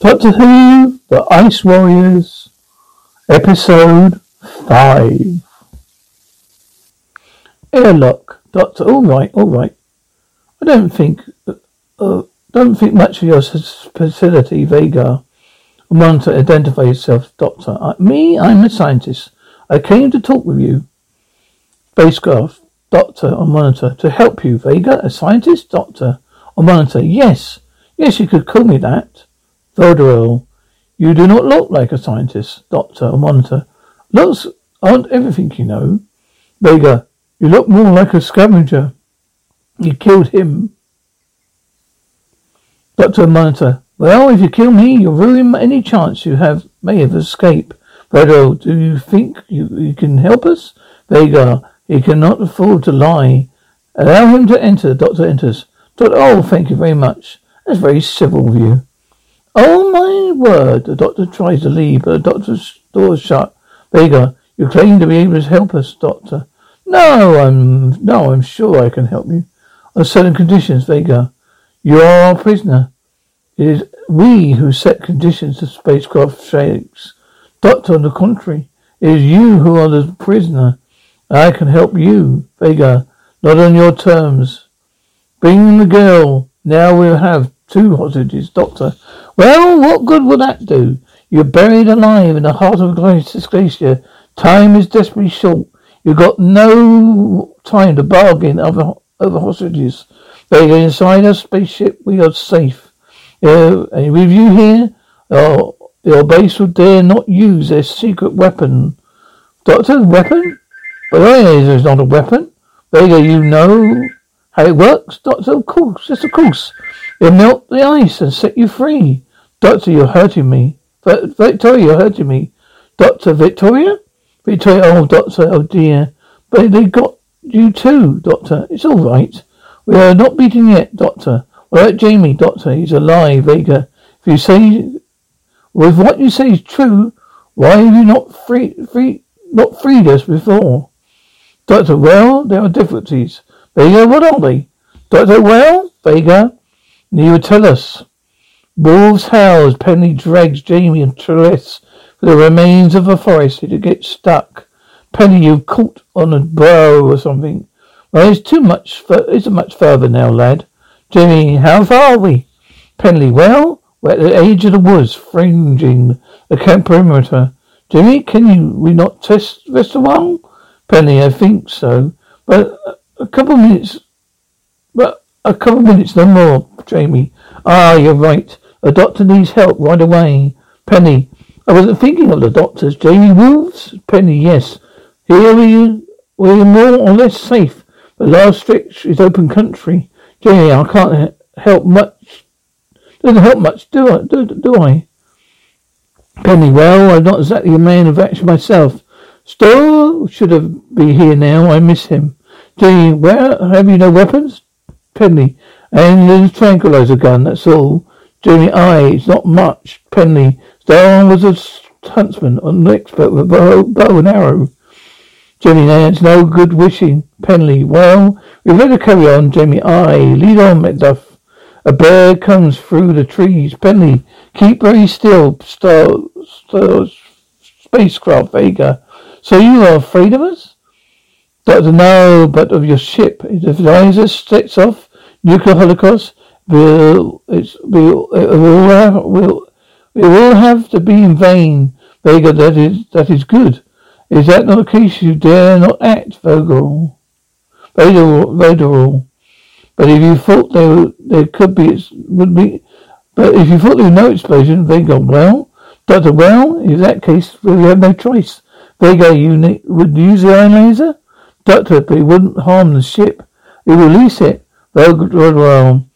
Doctor Who, The Ice Warriors, Episode 5. Airlock, Doctor, alright, alright. I don't think, uh, don't think much of your facility, Varga. I want to identify yourself, Doctor. Uh, me, I'm a scientist. I came to talk with you. Spacecraft, Doctor on monitor. To help you, Varga, a scientist, Doctor on monitor. Yes, yes, you could call me that. Voldero, you do not look like a scientist, doctor or monitor. Looks aren't everything you know. Varga, you look more like a scavenger. You killed him. Doctor Monitor, well, if you kill me, you'll ruin any chance you have may have escape. Voldero, do you think you, you can help us? Varga, he cannot afford to lie. Allow him to enter. Doctor enters. Doctor, oh, thank you very much. That's very civil of you. Oh my word! The doctor tries to leave, but the doctor's door is shut. Varga, you claim to be able to help us, doctor. No, I'm no, I'm sure I can help you. On certain conditions, Varga. You are our prisoner. It is we who set conditions to spacecraft shakes. Doctor, on the contrary, it is you who are the prisoner. I can help you, Varga, not on your terms. Bring the girl. Now we'll have two hostages, Doctor. Well, what good will that do? You're buried alive in the heart of glacier. Time is desperately short. You've got no time to bargain over, over hostages. Are inside a spaceship. We are safe. Uh, and with you here, uh, your base will dare not use their secret weapon. Doctor, weapon? But well, it's not a weapon. Varga, you know how it works? Doctor, of course, yes, of course. It'll melt the ice and set you free. Doctor, you're hurting me. Victoria, you're hurting me. Doctor, Victoria? Victoria, oh, Doctor, oh dear. But they got you too, Doctor. It's all right. We are not beaten yet, Doctor. What about Jamie, Doctor? He's alive, Varga. If you say, well, if what you say is true, why have you not free, free, not freed us before? Doctor, well, there are difficulties. Varga, what are they? Doctor, well, Varga, you tell us. Wolves howl as Penley drags Jamie and Trellis for the remains of a forest to get stuck. Penley, you've caught on a bow or something. Well, it's too much. It's much further now, lad. Jamie, how far are we? Penley, well, we're at the edge of the woods, fringing the camp perimeter. Jimmy, can you we not test a while? Penley, I think so, but a couple of minutes. But a couple of minutes, no more, Jamie. Ah, you're right. The doctor needs help right away. Penley. I wasn't thinking of the doctors. Jamie Wolves? Penley, yes. Here we, we're more or less safe. The last stretch is open country. Jamie, I can't help much. Doesn't help much, do I? Do, do I? Penley, well, I'm not exactly a man of action myself. Still should have be here now. I miss him. Jamie, where have you no weapons? Penley. And the tranquilizer gun, that's all. Jamie, I, it's not much. Penley. Star was a huntsman, an expert with bow, bow and arrow. Jamie, it's no good wishing. Penley, well, we better carry on. Jamie, I, lead on, Macduff. A bear comes through the trees. Penley, keep very still. Star, star, spacecraft Varga. So you are afraid of us? Doctor, no, but of your ship. If Eliza sets off nuclear holocaust, will it's will it uh, will have, will it will have to be in vain. Varga, that is that is good. Is that not the case? You dare not act, Vogel. Vader, But if you thought there there could be it would be but if you thought there was no explosion, Varga, well, Doctor, well, in that case, we have no choice. Varga, you would use the ionizer? Doctor, but it wouldn't harm the ship. We release it. Well,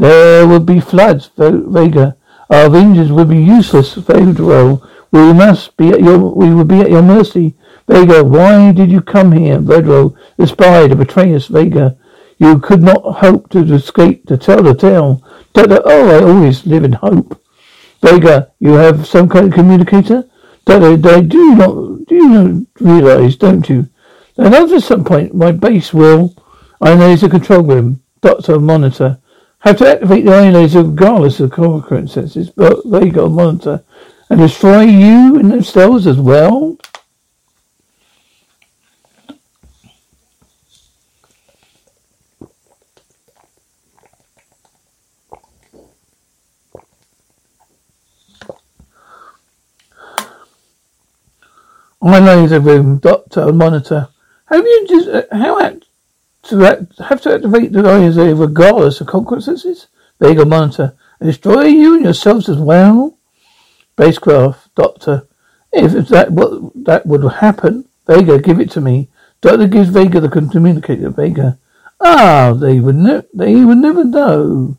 there would be floods, Varga. Our engines would be useless, Vedro. We must be at your, we would be at your mercy. Varga, why did you come here? Vedro, the spy, to betray us, Varga. You could not hope to escape to tell the tale. Doctor, oh, I always live in hope. Varga, you have some kind of communicator? Doctor, I do not, do you not realize, don't you? And at some point, my base will ionize a control room. Doctor, monitor. Have to activate the ionizer regardless of consequences, but they got a monitor. And destroy you and themselves as well? Ionizer room, doctor, monitor. Have you just uh, how act to have to activate the ionizer regardless of consequences? Varga monitor and destroy you and yourselves as well. Spacecraft doctor. If that what that would happen, Varga, give it to me. Doctor gives Varga the communicator. Varga. Ah, they would ne- they would never know.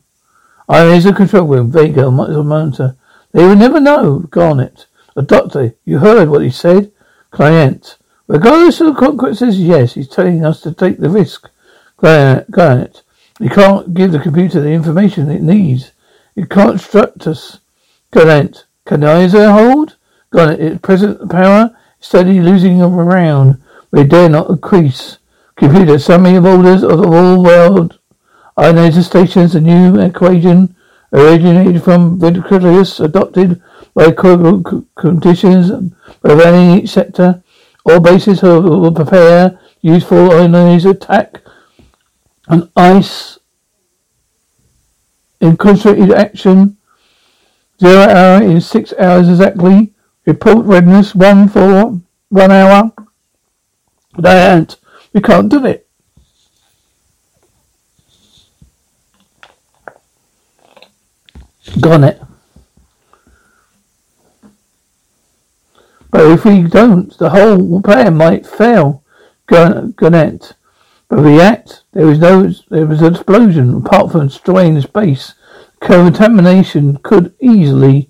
Ionizer control room. Varga monitor. They would never know. Garrett. The doctor. You heard what he said. Clent. Regardless of the consequences, yes, he's telling us to take the risk. Clent, he can't give the computer the information it needs. It can't instruct us. Clent, can either hold? Clent, its present power steadily losing around. We dare not increase. Computer, summary of orders of the all world I ionizer stations, a new equation originated from Ventriculus, adopted by conditions prevailing each sector. All bases will prepare useful ionizer attack and ice in concentrated action. Zero hour in six hours exactly. Report readiness one for one hour. Aren't. We can't do it. Gone it. But if we don't, the whole plan might fail. Garrett. But react, there was no, there was an explosion. Apart from destroying the space, contamination could easily.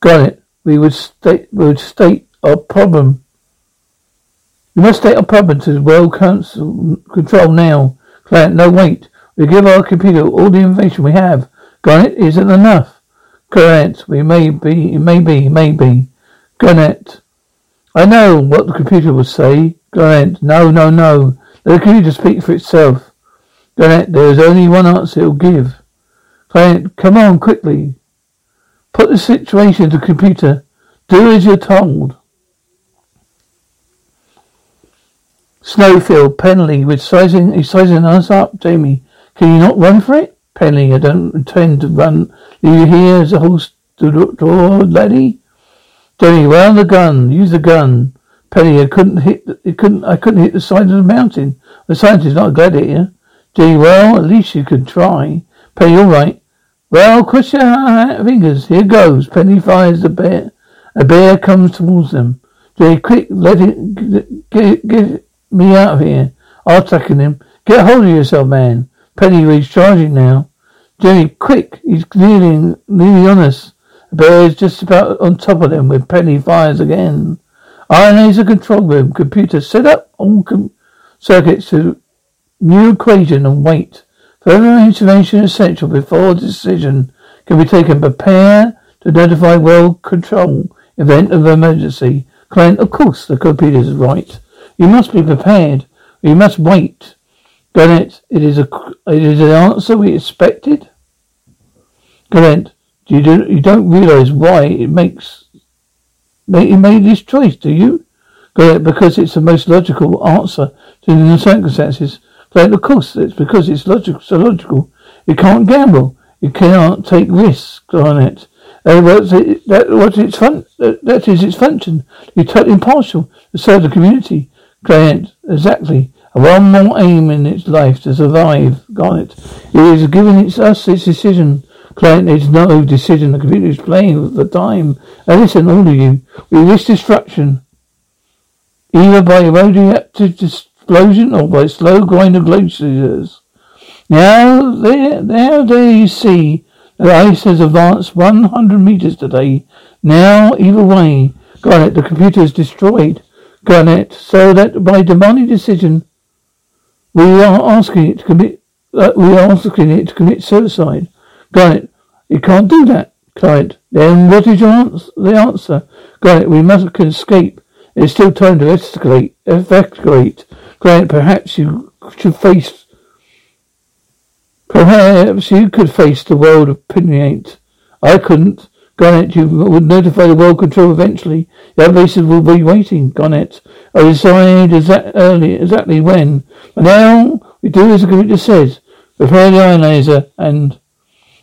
Garrett. We would state, we would state our problem. We must state our problem to the World Council control now. Clent, no wait. We give our computer all the information we have. Garrett isn't enough. Correct. We may be, it may be, maybe. Garrett. I know what the computer will say. Grant, no, no, no. Let the computer speak for itself. Grant, there is only one answer it will give. Clent, come on, quickly. Put the situation to the computer. Do as you're told. Snowfield, Penley, with sizing, he's sizing us up, Jamie. Can you not run for it? Penley, I don't intend to run. Leave you here as a horse door, laddie. Jenny, round the gun. Use the gun. Penley, I couldn't hit. It couldn't. I couldn't hit the side of the mountain. The scientist not a gladiator. Jenny, well, at least you could try. Penley, all right. Well, cross your fingers. Here goes. Penley fires the bear. A bear comes towards them. Jenny, quick, let it get, get me out of here. I'll tackle him. Get hold of yourself, man. Penley, he's charging now. Jenny, quick, he's nearly, nearly on us. Is just about on top of them with Penley fires again. Ionizer control room. Computer set up all com- circuits to new equation and wait. Further information essential before decision can be taken. Prepare to notify world control event of emergency. Clent, of course, the computer is right. You must be prepared. You must wait. Garrett, it is a, it is the answer we expected. Garrett, you do you don't realize why it makes he made this choice, do you? because it's the most logical answer to the circumstances. But of course, it's because it's logical, so logical. You can't gamble. You cannot take risks on it. Uh, it, that, what's its fun, that, that is its function. You're totally impartial to serve the community. Clent, exactly. One more aim in its life to survive. It. It is giving its, us its decision. Clent, it's no decision. The computer is playing with the time. And listen, all of you. We risk destruction. Either by radioactive explosion or by slow grind of glaciers. Now there, now there you see the ice has advanced 100 meters today. Now, either way, Garrett, the computer is destroyed. Garrett, so that by demanding decision, we are asking it to commit, uh, we are asking it to commit suicide. Garrett, it can't do that. Clent, then what is your answer? The answer? Garrett, we must escape. It's still time to escalate, evacuate. Grant, perhaps you should face Perhaps you could face the world of Pinate. I couldn't. Garrett, you would notify the world control eventually. The bases will be waiting, Garrett. I decide exactly, early, exactly when. But now we do as the computer says. Prepare the ionizer and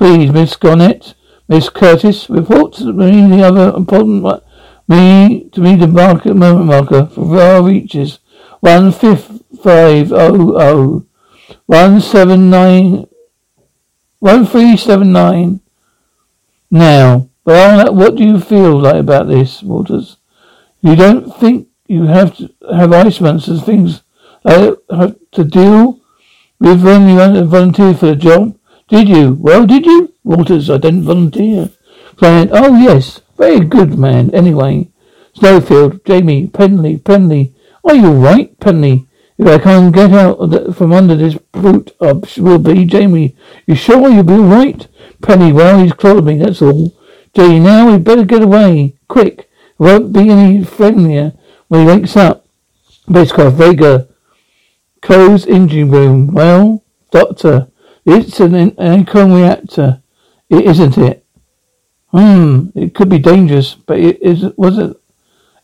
Please, Miss Garrett, Miss Curtis, report to me the other important. Me to me the market moment marker for our reaches. One fifth five oh oh. One seven nine one three seven nine. Now, well, what do you feel like about this, Walters? You don't think you have to have ice monsters things like have to deal with when you volunteer for the job? Did you? Well, did you? Walters, I didn't volunteer. Clent, oh yes, very good man. Anyway, Snowfield, Jamie, Penley, Penley. Are you right, Penley? If I can't get out the, from under this brute, I will be. Jamie, you sure you'll be all right? Penley, well, he's clawed me, that's all. Jamie, now we'd better get away. Quick. Won't be any friendlier when he wakes up. Basecoff, Varga. Closed engine room. Well, doctor, it's an, acorn reactor, it isn't it? Hmm, it could be dangerous, but it is. Was it?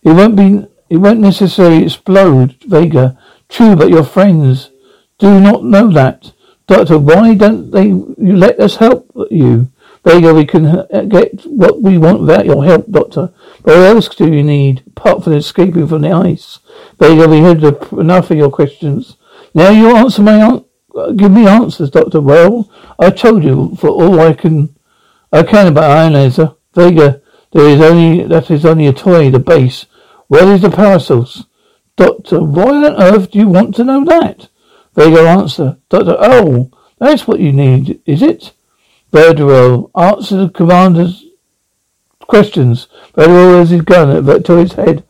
It won't be. It won't necessarily explode, Varga. True, but your friends do not know that. Doctor, why don't they you let us help you? Varga, we can uh, get what we want without your help, Doctor. What else do you need, apart from escaping from the ice? Varga, we heard enough of your questions. Now you answer my Uh, give me answers, Doctor. Well, I told you for all I can, I can about Ionizer. Varga, there is only, that is only a toy, the base. Where is the source? Doctor, why on earth do you want to know that? Varga answer. Doctor, oh, that's what you need, is it? Verdugo, answer the commander's questions. Verdugo has his gun at his head.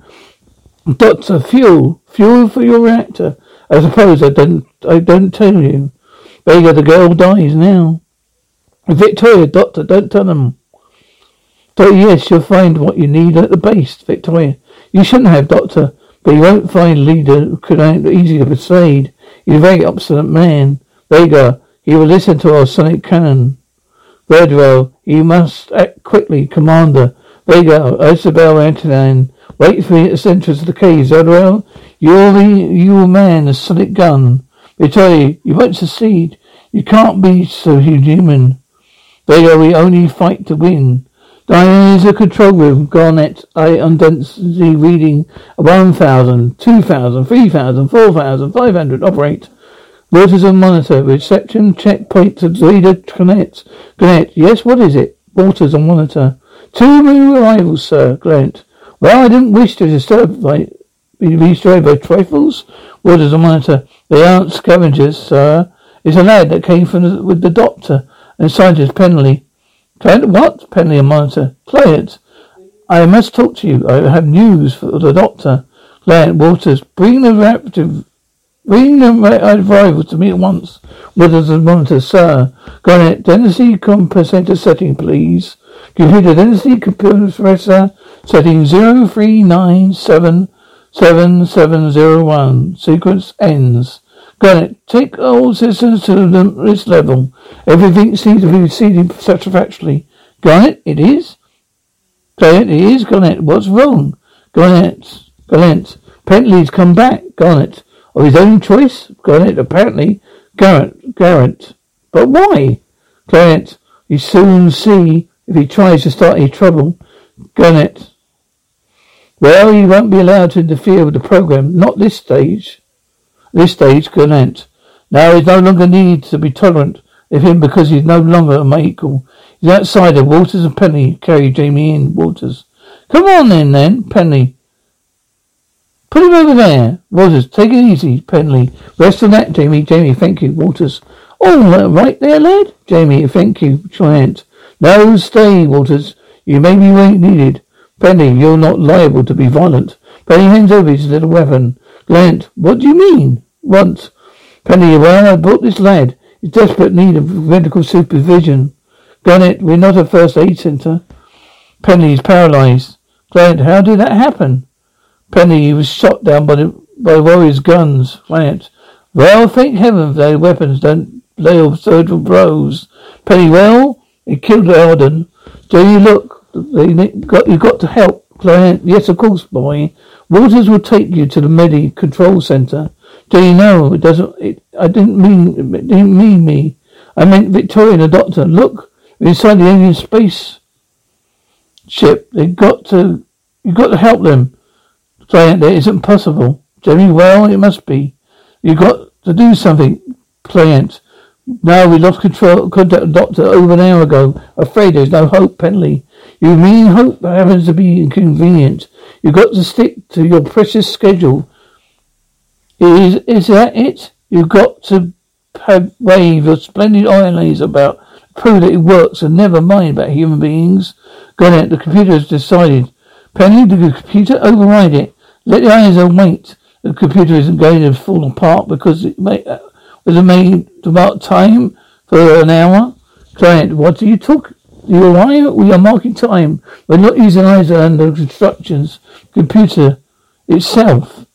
Doctor, fuel, fuel for your reactor. I suppose I don't, I don't tell you. Varga, the girl dies now. Victoria, doctor, don't tell them. Doctor, yes, you'll find what you need at the base, Victoria. You shouldn't have, doctor, but you won't find leader who could ain't easy to persuade. He's a very obstinate man. Varga, he will listen to our sonic cannon. Verdugo, you must act quickly, Commander. Varga, Isabel Antonin, wait for me at the entrance of the cave. Verdugo, you're the you man, a solid gun. They tell you, you won't succeed. You can't be so human. Varga, we only fight to win. Diane is a control room. Garrett, I on density reading 1,000, 2,000, 3,000, 4,000, 500. Operate. Walters on monitor. Reception checkpoint to Zeta Connect. Garrett, yes, what is it? Walters on monitor. Two new arrivals, sir. Garrett. Well, I didn't wish to disturb by, be destroyed by trifles. Walters on monitor. They aren't scavengers, sir. It's a lad that came from the, with the doctor and scientist Penley. Clent, what? Penley and monitor. Clent, I must talk to you. I have news for the doctor. Clent, Walters, bring the raptive Bring the arrival to me at once. Walters on monitor, sir. Garrett, density compensator setting, please. Computer density compressor setting zero three nine seven seven seven zero one. Sequence ends. Garrett, take all systems to the this level. Everything seems to be proceeding satisfactorily. Garrett, it is? Garrett, it is? Garrett, what's wrong? Garrett, Garrett, Penley's come back. Garrett, of his own choice? Garrett, apparently. Garrett, Garrett. But why? Garrett, you soon see if he tries to start any trouble. Garrett. Well, he won't be allowed to interfere with the program. Not this stage. This stage, Garrett. Now he's no longer need to be tolerant of him because he's no longer my equal. He's outside of Walters and Penley carry Jamie in, Walters. Come on then, then, Penley. Put him over there. Walters, take it easy, Penley. Rest on that, Jamie. Jamie, thank you. Walters. All right there, lad. Jamie, thank you. Giant. No, stay, Walters. You may be needed. Penley, you're not liable to be violent. Penley hands over his little weapon. Clent, what do you mean? What? Penley, well, I brought this lad. He's desperate need of medical supervision. Garrett, we're not a first aid centre. Penny's paralyzed. Clent, how did that happen? Penley, he was shot down by the by warriors' guns. Wyatt. Well, thank heaven their weapons don't lay off surgical blows. Penley, well, he killed Alden. Do you look? They got you got to help. Clent, yes, of course, boy. Walters will take you to the Medi Control Center. Do you know? It doesn't. It, I didn't mean. It didn't mean me. I meant Victoria the doctor. Look, inside the alien space ship. They got to. You got to help them. Clent, it isn't possible. Jimmy, well, it must be. You got to do something. Clent, no, we lost control, contact doctor over an hour ago. Afraid there's no hope, Penley. You mean hope that happens to be inconvenient. You've got to stick to your precious schedule. Is is that it? You've got to have wave your splendid ionizer about, prove that it works, and never mind about human beings. Got it. The computer has decided. Penley, the computer override it. Let the ISO wait. The computer isn't going to fall apart because it may, was made about time for an hour? Clent, what do you talk? You why we are marking time. We're not using ISO and the instructions. Computer itself.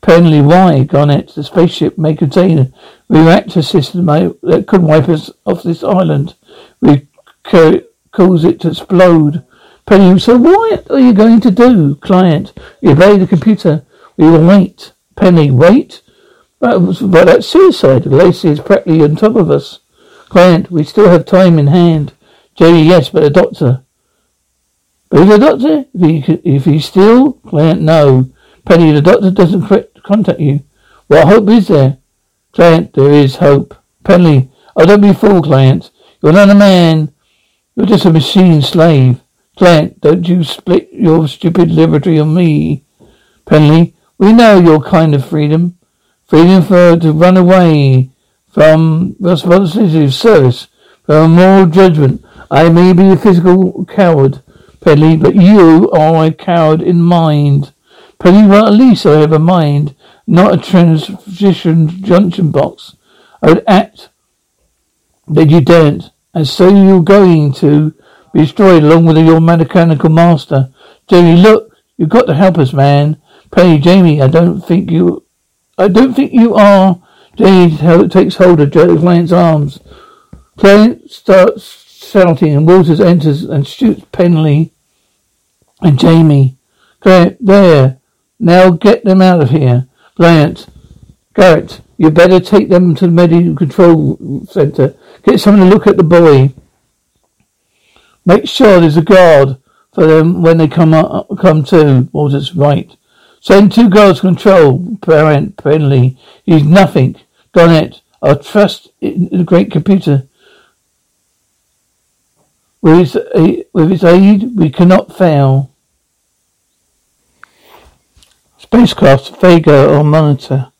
Penley, why? Garnet, the spaceship may contain a reactor system that could wipe us off this island. We cause it to explode. Penley, so what are you going to do? Clent, you obey the computer. We will wait. Penley, wait? But, but that's suicide. Lacey is practically on top of us. Clent, we still have time in hand. Jamie, yes, but the doctor. But the doctor? If he, if he's still? Clent, no. Penley, the doctor doesn't contact you. What hope is there? Clent, there is hope. Penley, oh, don't be a fool, Clent. You're not a man. You're just a machine slave. Clent, don't you split your stupid liberty on me. Penley, we know your kind of freedom. Freedom for to run away from responsibility of service, from a moral judgment. I may be a physical coward, Penley, but you are a coward in mind. Penley, well, at least I have a mind, not a transition junction box. I would act that you don't, and so you're going to be destroyed along with your mechanical master. Jamie, look, you've got to help us, man. Penley, Jamie, I don't think you, I don't think you are. Jamie takes hold of Joe Clent's arms. Clent starts shouting and Walters enters and shoots Penley and Jamie. There. Now get them out of here. Clent, Garrett, you better take them to the medical control center. Get someone to look at the boy. Make sure there's a guard for them when they come up, come to. Walters, right. Send two girls control. Parent, Penley. He's nothing. Done it. I trust in the great computer. With its, with its aid, we cannot fail. Spacecraft Varga on monitor.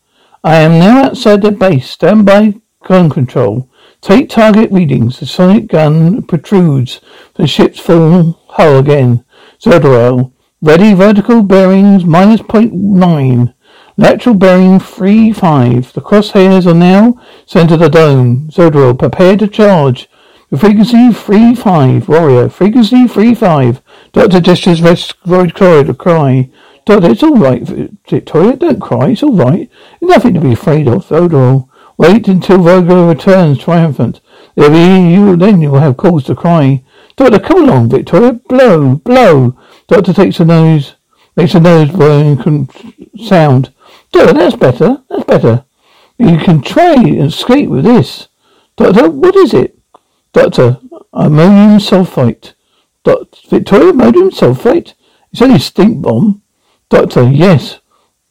I am now outside the base. Stand by gun control. Take target readings. The sonic gun protrudes the ship's full hull again. Zodorel. Ready vertical bearings minus point nine. Lateral bearing three five. The crosshairs are now centered the dome. Zodorel, prepare to charge. The frequency three five. Warrior. Frequency three five. Doctor gestures red corridor cry. Doctor, it's all right, Victoria. Don't cry. It's all right. Nothing to be afraid of. Zodorel. Wait until Virgo returns triumphant. There'll be you then you will have cause to cry. Doctor, come along, Victoria. Blow, blow. Doctor takes a nose makes a nose blowing sound. Doctor, that's better. That's better. You can try and escape with this. Doctor, what is it? Doctor, ammonium sulfate. Doctor, Victoria, ammonium sulfate? It's only a stink bomb. Doctor, yes.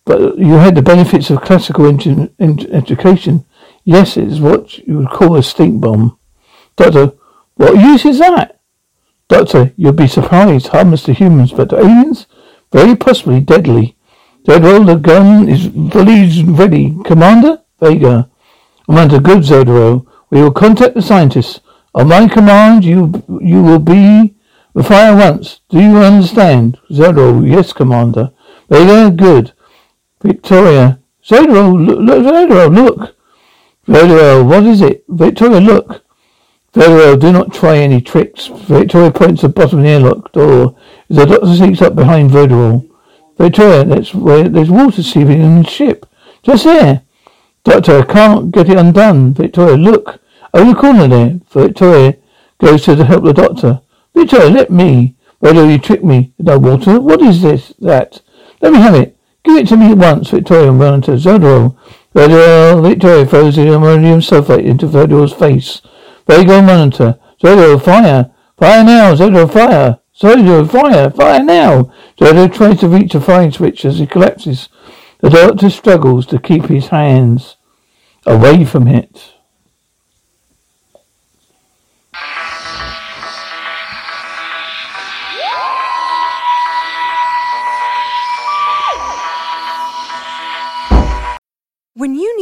But you had the benefits of classical education. Yes, it is what you would call a stink bomb. Doctor, what use is that? Doctor, you'll be surprised. Harmless to humans, but to aliens? Very possibly deadly. Zodorel, the gun is fully ready. Commander? Varga. Commander, good, Zodorel. We will contact the scientists. On my command, you you will be the fire once. Do you understand? Zodorel, yes, Commander. Varga, good. Victoria. Zodorel, look, Zodorel, look. Very what is it? Victoria, look. Very do not try any tricks. Victoria points to the bottom of the airlock door. The doctor sneaks up behind Verderal. Victoria, that's where there's water seeping in the ship. Just there. Doctor, I can't get it undone. Victoria, look. Over the corner there. Victoria goes to help the doctor. Victoria, let me. Verderal, you tricked me. No water. What is this? That. Let me have it. Give it to me at once, Victoria and run to Zodorel. Federal Victoria throws the ammonium sulfate into Federal's face. Varga monitor. Zodo, fire! Fire now! Zodo, fire! Zodo, fire! Fire now! Zodo tries to reach a firing switch as he collapses. The doctor struggles to keep his hands away from it.